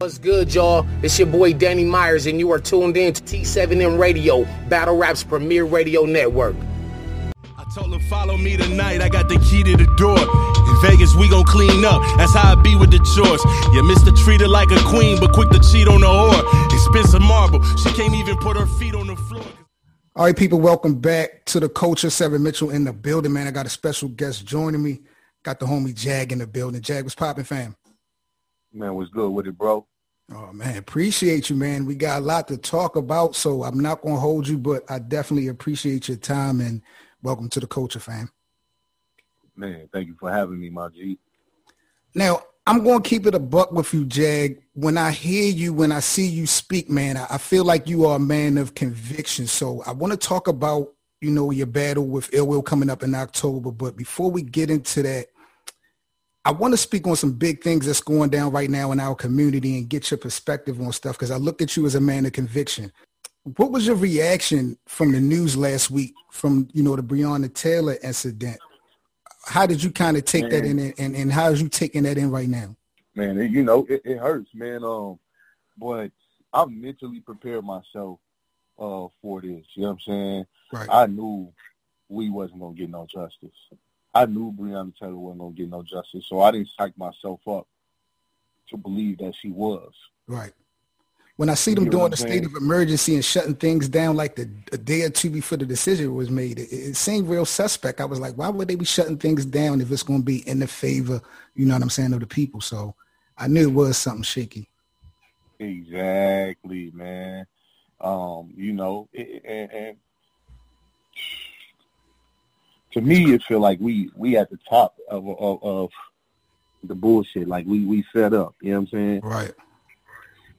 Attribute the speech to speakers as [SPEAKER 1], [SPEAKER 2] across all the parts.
[SPEAKER 1] What's good, y'all? It's your boy Danny Myers, and you are tuned in to T7M Radio, Battle Rap's premier radio network.
[SPEAKER 2] I told her follow me tonight, I got the key to the door. In Vegas, we gon' clean up, that's how I be with the chores. Yeah, Mr. treat her like a queen, but quick to cheat on the whore. Expensive marble, she can't even put her feet on the floor.
[SPEAKER 3] All right, people, welcome back to the Culture. Seven Mitchell in the building, man. I got a special guest joining me. Got the homie Jag in the building. Jag, was popping, fam?
[SPEAKER 4] Man, what's good with it, bro?
[SPEAKER 3] Oh man, appreciate you, man. We got a lot to talk about, so I'm not gonna hold you, but I definitely appreciate your time and welcome to the culture, fam.
[SPEAKER 4] Man, thank you for having me, my G.
[SPEAKER 3] Now, I'm gonna keep it a buck with you, Jag. When I hear you, when I see you speak, man, I feel like you are a man of conviction. So I want to talk about, you know, your battle with Ill Will coming up in October. But before we get into that, I want to speak on some big things that's going down right now in our community and get your perspective on stuff because I look at you as a man of conviction. What was your reaction from the news last week from, you know, the Breonna Taylor incident? How did you kind of take man. that in and, and how are you taking that in right now?
[SPEAKER 4] Man, it, you know, it, it, hurts, man. Um, but I've mentally prepared myself uh, for this. You know what I'm saying?
[SPEAKER 3] Right.
[SPEAKER 4] I knew we wasn't going to get no justice. I knew Breonna Taylor wasn't gonna get no justice, so I didn't psych myself up to believe that she was.
[SPEAKER 3] Right. When I see them doing the state of emergency and shutting things down like the a day or two before the decision was made, it, it seemed real suspect. I was like, why would they be shutting things down if it's going to be in the favor, you know what I'm saying, of the people? So I knew it was something shaky.
[SPEAKER 4] Exactly, man. Um, you know, and, and to me, it feel like we we at the top of of, of the bullshit. Like we we set up. You know what I'm saying?
[SPEAKER 3] Right.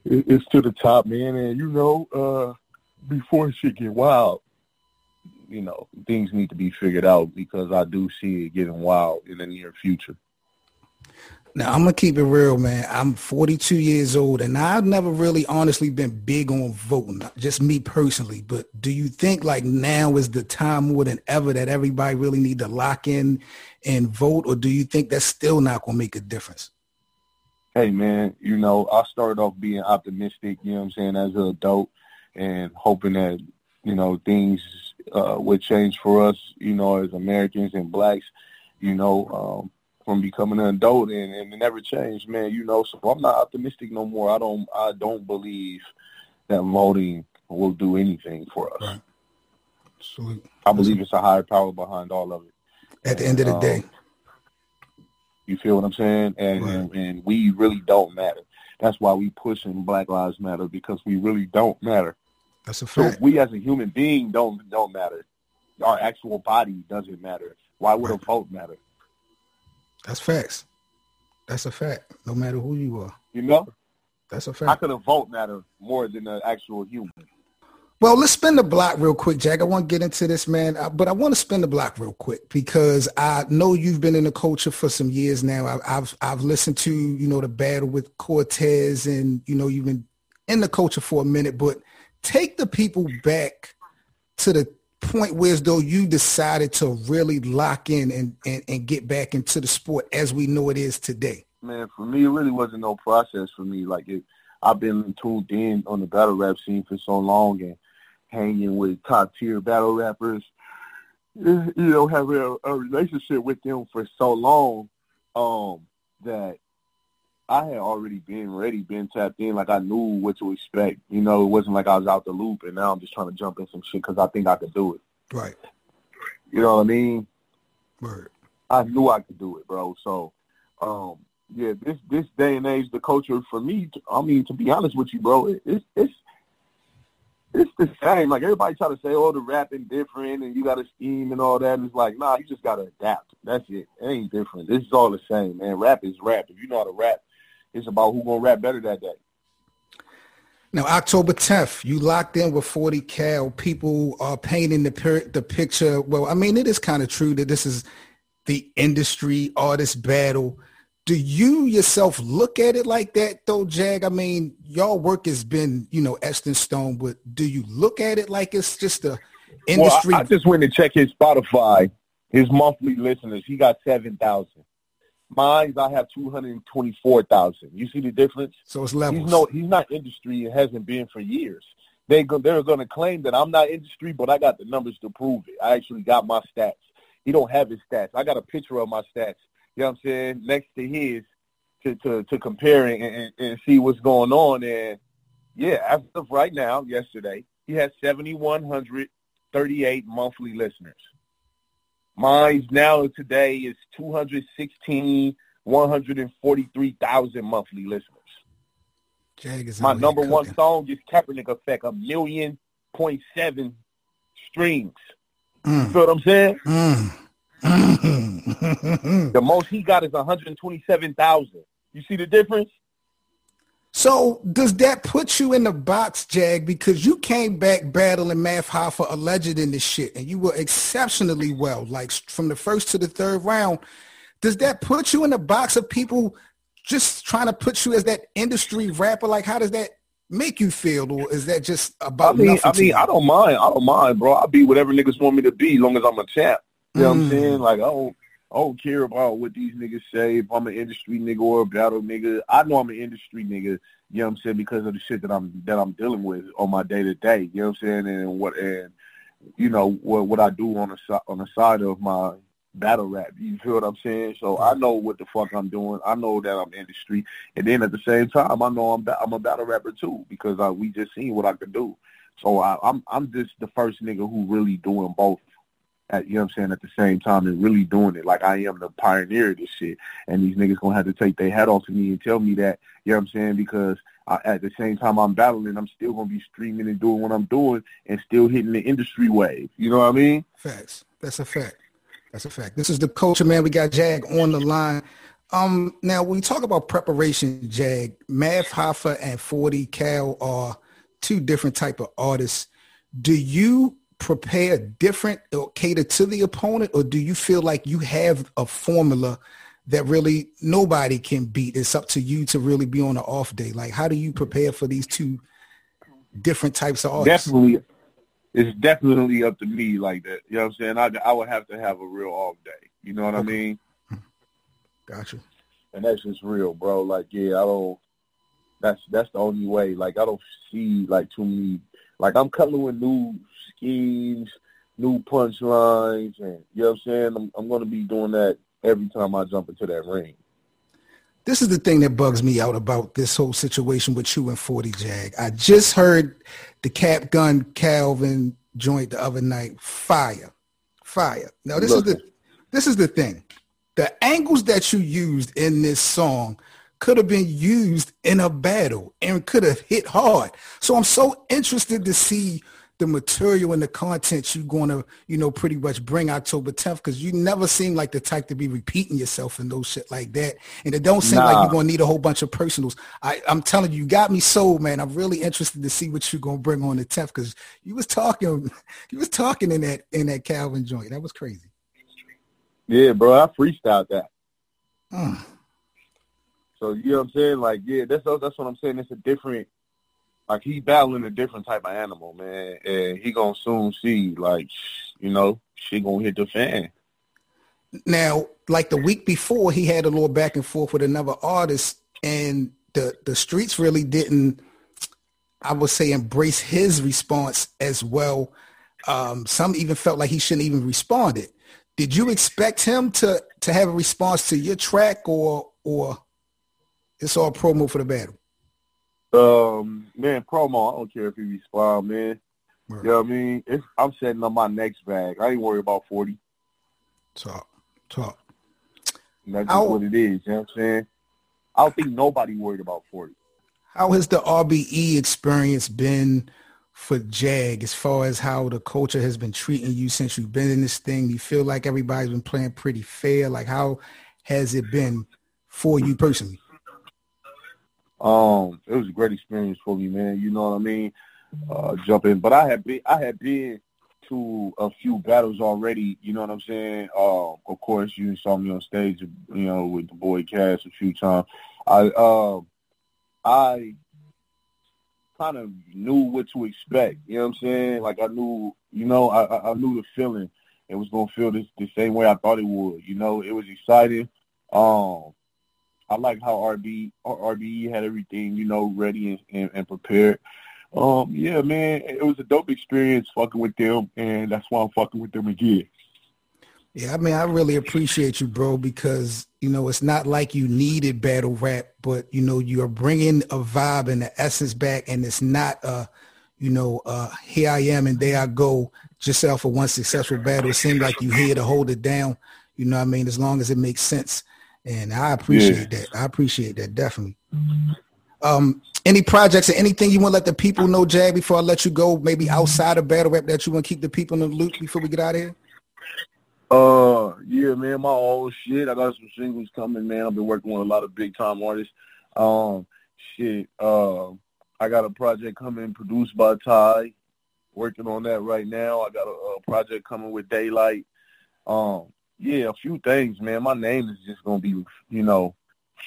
[SPEAKER 4] It, it's to the top, man. And you know, uh, before shit get wild, you know, things need to be figured out because I do see it getting wild in the near future.
[SPEAKER 3] Now I'm gonna keep it real, man. I'm 42 years old, and I've never really, honestly, been big on voting. Just me personally. But do you think like now is the time more than ever that everybody really need to lock in and vote, or do you think that's still not gonna make a difference?
[SPEAKER 4] Hey, man. You know, I started off being optimistic. You know what I'm saying as an adult, and hoping that you know things uh, would change for us. You know, as Americans and blacks. You know. Um, from becoming an adult and, and it never changed, man. You know, so I'm not optimistic no more. I don't I don't believe that voting will do anything for us.
[SPEAKER 3] Right. Absolutely.
[SPEAKER 4] I believe it's a higher power behind all of it.
[SPEAKER 3] At the end of the um, day.
[SPEAKER 4] You feel what I'm saying? And, right. and and we really don't matter. That's why we pushing Black Lives Matter because we really don't matter.
[SPEAKER 3] That's a fact.
[SPEAKER 4] So we as a human being don't don't matter. Our actual body doesn't matter. Why would right. a vote matter?
[SPEAKER 3] That's facts. That's a fact. No matter who you are.
[SPEAKER 4] You know?
[SPEAKER 3] That's a fact.
[SPEAKER 4] How could a vote matter more than an actual human?
[SPEAKER 3] Well, let's spin the block real quick, Jag. I want to get into this, man, uh, but I want to spin the block real quick because I know you've been in the culture for some years now. I've I've, I've listened to you know the battle with Cortez, and you know you've been in the culture for a minute. But take the people back to the point where as though you decided to really lock in and, and, and get back into the sport as we know it is today?
[SPEAKER 4] Man, for me, it really wasn't no process for me. Like, it, I've been tuned in on the battle rap scene for so long and hanging with top tier battle rappers, you know, having a, a relationship with them for so long um, that I had already been ready, been tapped in. Like I knew what to expect. You know, it wasn't like I was out the loop, and now I'm just trying to jump in some shit because I think I could do it.
[SPEAKER 3] Right.
[SPEAKER 4] You know what I mean?
[SPEAKER 3] Right.
[SPEAKER 4] I knew I could do it, bro. So, um, yeah, this this day and age, the culture for me, I mean, to be honest with you, bro, it, it's it's it's the same. Like everybody try to say, oh, the rapping different and you got to scheme and all that. And it's like, nah, you just got to adapt. That's it. It ain't different. This is all the same, man. Rap is rap. If you know how to rap, it's about who gonna rap better that day.
[SPEAKER 3] Now, October 10th, you locked in with 40 Cal. People are painting the the picture. Well, I mean, it is kind of true that this is the industry artist battle. Do you yourself look at it like that, though, Jag? I mean, your work has been, you know, etched in stone, but do you look at it like it's just a industry?
[SPEAKER 4] Well, I, I just went to check his Spotify. His monthly listeners, he got seven thousand. Mines, I have two hundred twenty-four thousand. You see the difference?
[SPEAKER 3] So it's levels.
[SPEAKER 4] He's no, he's not industry. It hasn't been for years. They go, they're going to claim that I'm not industry, but I got the numbers to prove it. I actually got my stats. He don't have his stats. I got a picture of my stats. You know what I'm saying? Next to his, to to to compare and, and, and see what's going on. And yeah, as of right now, yesterday, he has 7,138 monthly listeners. Mine now today is 216, 143,000 monthly listeners.
[SPEAKER 3] Jag is
[SPEAKER 4] My number one
[SPEAKER 3] cooking.
[SPEAKER 4] song is Kaepernick Effect, a million point seven streams. You
[SPEAKER 3] Mm,
[SPEAKER 4] feel what I'm saying?
[SPEAKER 3] mm, mm.
[SPEAKER 4] The most he got is 127,000. You see the difference?
[SPEAKER 3] So does that put you in the box, Jag? Because you came back battling Math Hoffa alleged in this shit, and you were exceptionally well, like from the first to the third round. Does that put you in the box of people just trying to put you as that industry rapper? Like, how does that make you feel, or is that just about?
[SPEAKER 4] I
[SPEAKER 3] mean,
[SPEAKER 4] I mean? I don't mind. I don't mind, bro. I'll be whatever niggas want me to be, as long as I'm a champ. You know what
[SPEAKER 3] Mm.
[SPEAKER 4] I'm saying? Like, I don't, I don't care about what these niggas say. If I'm an industry nigga or a battle nigga, I know I'm an industry nigga. You know what I'm saying? Because of the shit that I'm that I'm dealing with on my day to day. You know what I'm saying? And what and you know what what I do on the on the side of my battle rap. You feel what I'm saying? So I know what the fuck I'm doing. I know that I'm industry, and then at the same time, I know I'm I'm a battle rapper too because I, we just seen what I could do. So I, I'm I'm just the first nigga who really doing both. At, you know what I'm saying? At the same time and really doing it like I am the pioneer of this shit. And these niggas gonna have to take their hat off to me and tell me that. You know what I'm saying? Because I, at the same time I'm battling, I'm still gonna be streaming and doing what I'm doing and still hitting the industry wave. You know what I mean?
[SPEAKER 3] Facts. That's a fact. That's a fact. This is the culture, man. We got Jag on the line. Um, now when we talk about preparation, Jag, Math Hoffa and 40 Cal are two different type of artists. Do you prepare different or cater to the opponent, or do you feel like you have a formula that really nobody can beat? It's up to you to really be on an off day. Like, how do you prepare for these two different types of artists?
[SPEAKER 4] Definitely, it's definitely up to me like that. You know what I'm saying? I I would have to have a real off day. You know what I mean?
[SPEAKER 3] Gotcha.
[SPEAKER 4] and that's just real, bro. Like, yeah, I don't. That's that's the only way. Like, I don't see like too many. Like, I'm coming with new schemes, new punchlines, and you know what I'm saying. I'm I'm gonna be doing that every time I jump into that ring.
[SPEAKER 3] This is the thing that bugs me out about this whole situation with you and 40 Jag. I just heard the Cap Gun Calvin joint the other night. Fire. Fire. Now this is the this is the thing. The angles that you used in this song could have been used in a battle and could have hit hard. So I'm so interested to see the material and the content you're going to, you know, pretty much bring October 10th because you never seem like the type to be repeating yourself and those shit like that. And it don't seem like you're going to need a whole bunch of personals. I, I'm telling you, you got me sold, man. I'm really interested to see what you're going to bring on the 10th because you was talking, you was talking in that, in that Calvin joint. That was crazy.
[SPEAKER 4] Yeah, bro, I freestyled that.
[SPEAKER 3] Mm.
[SPEAKER 4] So you know what I'm saying? Like, yeah, that's that's what I'm saying. It's a different. Like he battling a different type of animal, man, and he gonna soon see. Like, you know, she gonna hit the fan.
[SPEAKER 3] Now, like the week before, he had a little back and forth with another artist, and the the streets really didn't, I would say, embrace his response as well. Um, some even felt like he shouldn't even responded. Did you expect him to to have a response to your track, or or it's all promo for the battle?
[SPEAKER 4] Um, man, promo. I don't care if he respond, man.
[SPEAKER 3] Right.
[SPEAKER 4] You know what I mean? It's, I'm setting up my next bag. I ain't worried about forty.
[SPEAKER 3] Talk, talk.
[SPEAKER 4] And that's just what it is. You know what I'm saying? I don't think nobody worried about forty.
[SPEAKER 3] How has the RBE experience been for Jag as far as how the culture has been treating you since you've been in this thing? Do you feel like everybody's been playing pretty fair? Like how has it been for you personally?
[SPEAKER 4] Um, it was a great experience for me, man. You know what I mean? Uh, jumping, but I had been, I had been to a few battles already. You know what I'm saying? Um, of course, you saw me on stage, you know, with the boy Cass a few times. I, um, I kind of knew what to expect. You know what I'm saying? Like I knew, you know, I- I knew the feeling. It was gonna feel this the same way I thought it would. You know, it was exciting. Um, I like how RB RBE had everything you know ready and, and, and prepared. Um, yeah, man, it was a dope experience fucking with them, and that's why I'm fucking with them again.
[SPEAKER 3] Yeah, I mean, I really appreciate you, bro, because you know it's not like you needed battle rap, but you know you are bringing a vibe and the essence back, and it's not uh, you know, uh, here I am and there I go, just out for one successful battle. It seemed like you here to hold it down. You know I mean? As long as it makes sense, and I appreciate yeah. that. I appreciate that definitely. Um, any projects or anything you want to let the people know, Jag, before I let you go? Maybe outside of battle rap that you want to keep the people in the loop before we get out of here.
[SPEAKER 4] Uh, yeah, man, my old shit. I got some singles coming, man. I've been working with a lot of big time artists. Um, shit. Uh, I got a project coming produced by Ty. Working on that right now. I got a, a project coming with Daylight. Um, yeah, a few things, man. My name is just gonna be, you know,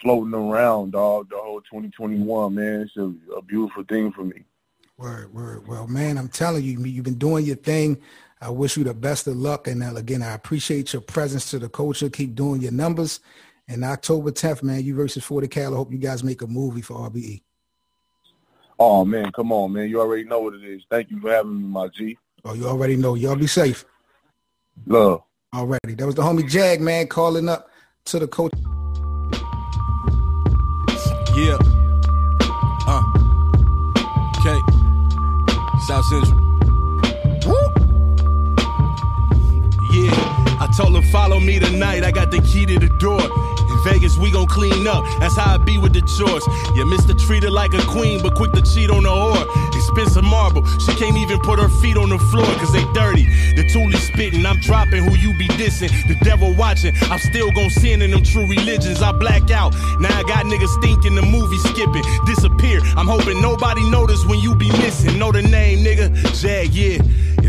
[SPEAKER 4] floating around, dog, the whole 2021, man. It's a, a beautiful thing for me.
[SPEAKER 3] Word, word. Well, man, I'm telling you, you've been doing your thing. I wish you the best of luck. And uh, again, I appreciate your presence to the culture. Keep doing your numbers. And October 10th, man, you versus 40 Cal. I hope you guys make a movie for RBE.
[SPEAKER 4] Oh, man, come on, man. You already know what it is. Thank you for having me, my G.
[SPEAKER 3] Oh, you already know. Y'all be safe.
[SPEAKER 4] Love.
[SPEAKER 3] Already. That was the homie Jag, man, calling up to the coach.
[SPEAKER 2] Yeah. Uh. Okay. South Central. Yeah. I told her follow me tonight. I got the key to the door. Vegas, we gon' clean up. That's how I be with the chores. Yeah, Mr. Treat her like a queen, but quick to cheat on the whore. Expensive marble, she can't even put her feet on the floor, cause they dirty. The toolie spitting, I'm dropping who you be dissing. The devil watching, I'm still gon' sin in them true religions. I black out. Now I got niggas thinking the movie skipping. Disappear. I'm hoping nobody notice when you be missing. Know the name, nigga. Jag, yeah.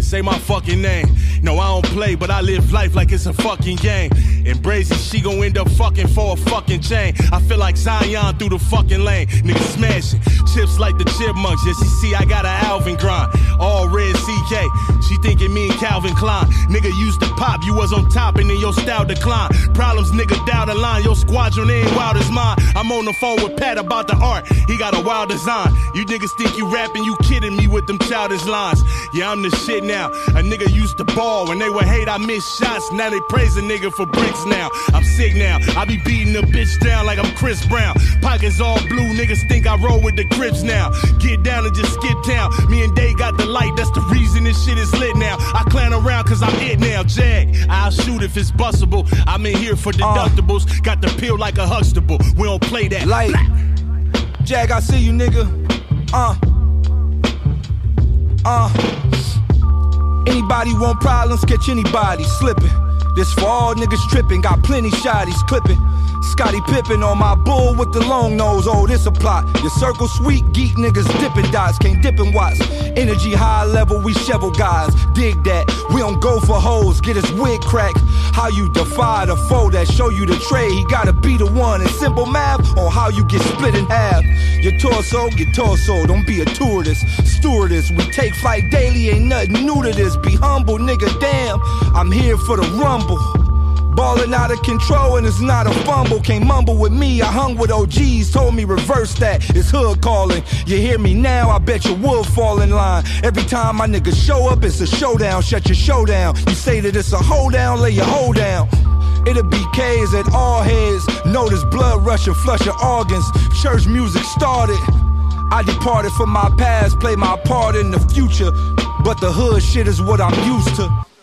[SPEAKER 2] Say my fucking name. No, I don't play, but I live life like it's a fucking game. And Brazy, she gon' end up fucking for a fucking chain. I feel like Zion through the fucking lane. Nigga smashing. Chips like the chipmunks. Yes, you see, I got a Alvin grind. All red CK. She thinking me and Calvin Klein. Nigga used to pop, you was on top and then your style decline. Problems, nigga, down the line. Your squadron ain't wild as mine. I'm on the phone with Pat about the art. He got a wild design. You niggas think you rapping, you kidding me with them childish lines. Yeah, I'm the shit now. A nigga used to ball when they would hate, I miss shots. Now they praise a nigga for bricks now. I'm sick now. I be beating a bitch down like I'm Chris Brown. Pockets all blue, niggas think I roll with the Crips now. Get down and just skip town. Me and Day got the light, that's the reason this shit is lit now. I clown around cause I'm it now. Jag, I'll shoot if it's bustable. I'm in here for deductibles. Uh, got the pill like a Huxtable. We don't play that.
[SPEAKER 5] Light. Jag, I see you, nigga. Uh. Uh. Anybody want problems? Catch anybody slipping. This for all niggas tripping, got plenty shotties clipping. Scotty Pippen on my bull with the long nose. Oh, this a plot. Your circle sweet, geek niggas dipping dots, can't dip in watts. Energy high level, we shovel guys. Dig that. We don't go for hoes, get his wig cracked. How you defy the foe that show you the trade. He gotta be the one in simple math on how you get split in half. Your torso, your torso, don't be a tourist. Stewardess, we take flight daily, ain't nothing new to this. Be humble, nigga, damn. I'm here for the rumble. Ballin' out of control and it's not a fumble. Can't mumble with me. I hung with OGs, told me reverse that. It's hood calling. You hear me now? I bet you will fall in line. Every time my niggas show up, it's a showdown. Shut your showdown. You say that it's a hold down, lay your hold down. It'll be K's at all heads. Notice blood rushing, flush your organs. Church music started. I departed from my past, play my part in the future. But the hood shit is what I'm used to.